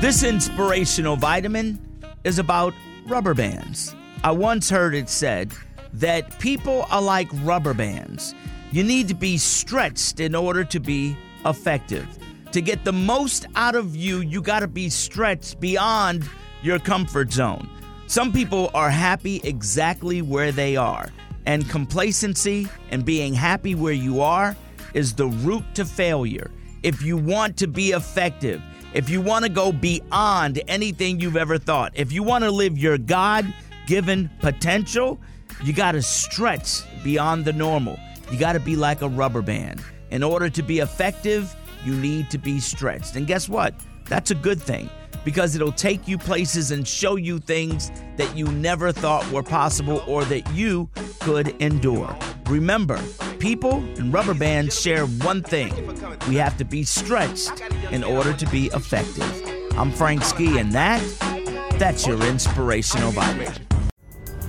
This inspirational vitamin is about rubber bands. I once heard it said that people are like rubber bands. You need to be stretched in order to be effective. To get the most out of you, you got to be stretched beyond your comfort zone. Some people are happy exactly where they are, and complacency and being happy where you are is the route to failure. If you want to be effective, if you want to go beyond anything you've ever thought, if you want to live your God given potential, you got to stretch beyond the normal. You got to be like a rubber band. In order to be effective, you need to be stretched. And guess what? That's a good thing because it'll take you places and show you things that you never thought were possible or that you could endure. Remember, people and rubber bands share one thing we have to be stretched in order to be effective. I'm Frank Ski, and that, that's your inspirational vitamin.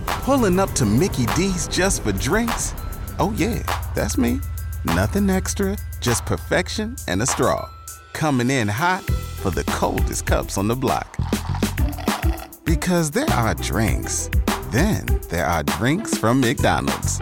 Pulling up to Mickey D's just for drinks? Oh, yeah, that's me. Nothing extra, just perfection and a straw. Coming in hot for the coldest cups on the block. Because there are drinks, then there are drinks from McDonald's.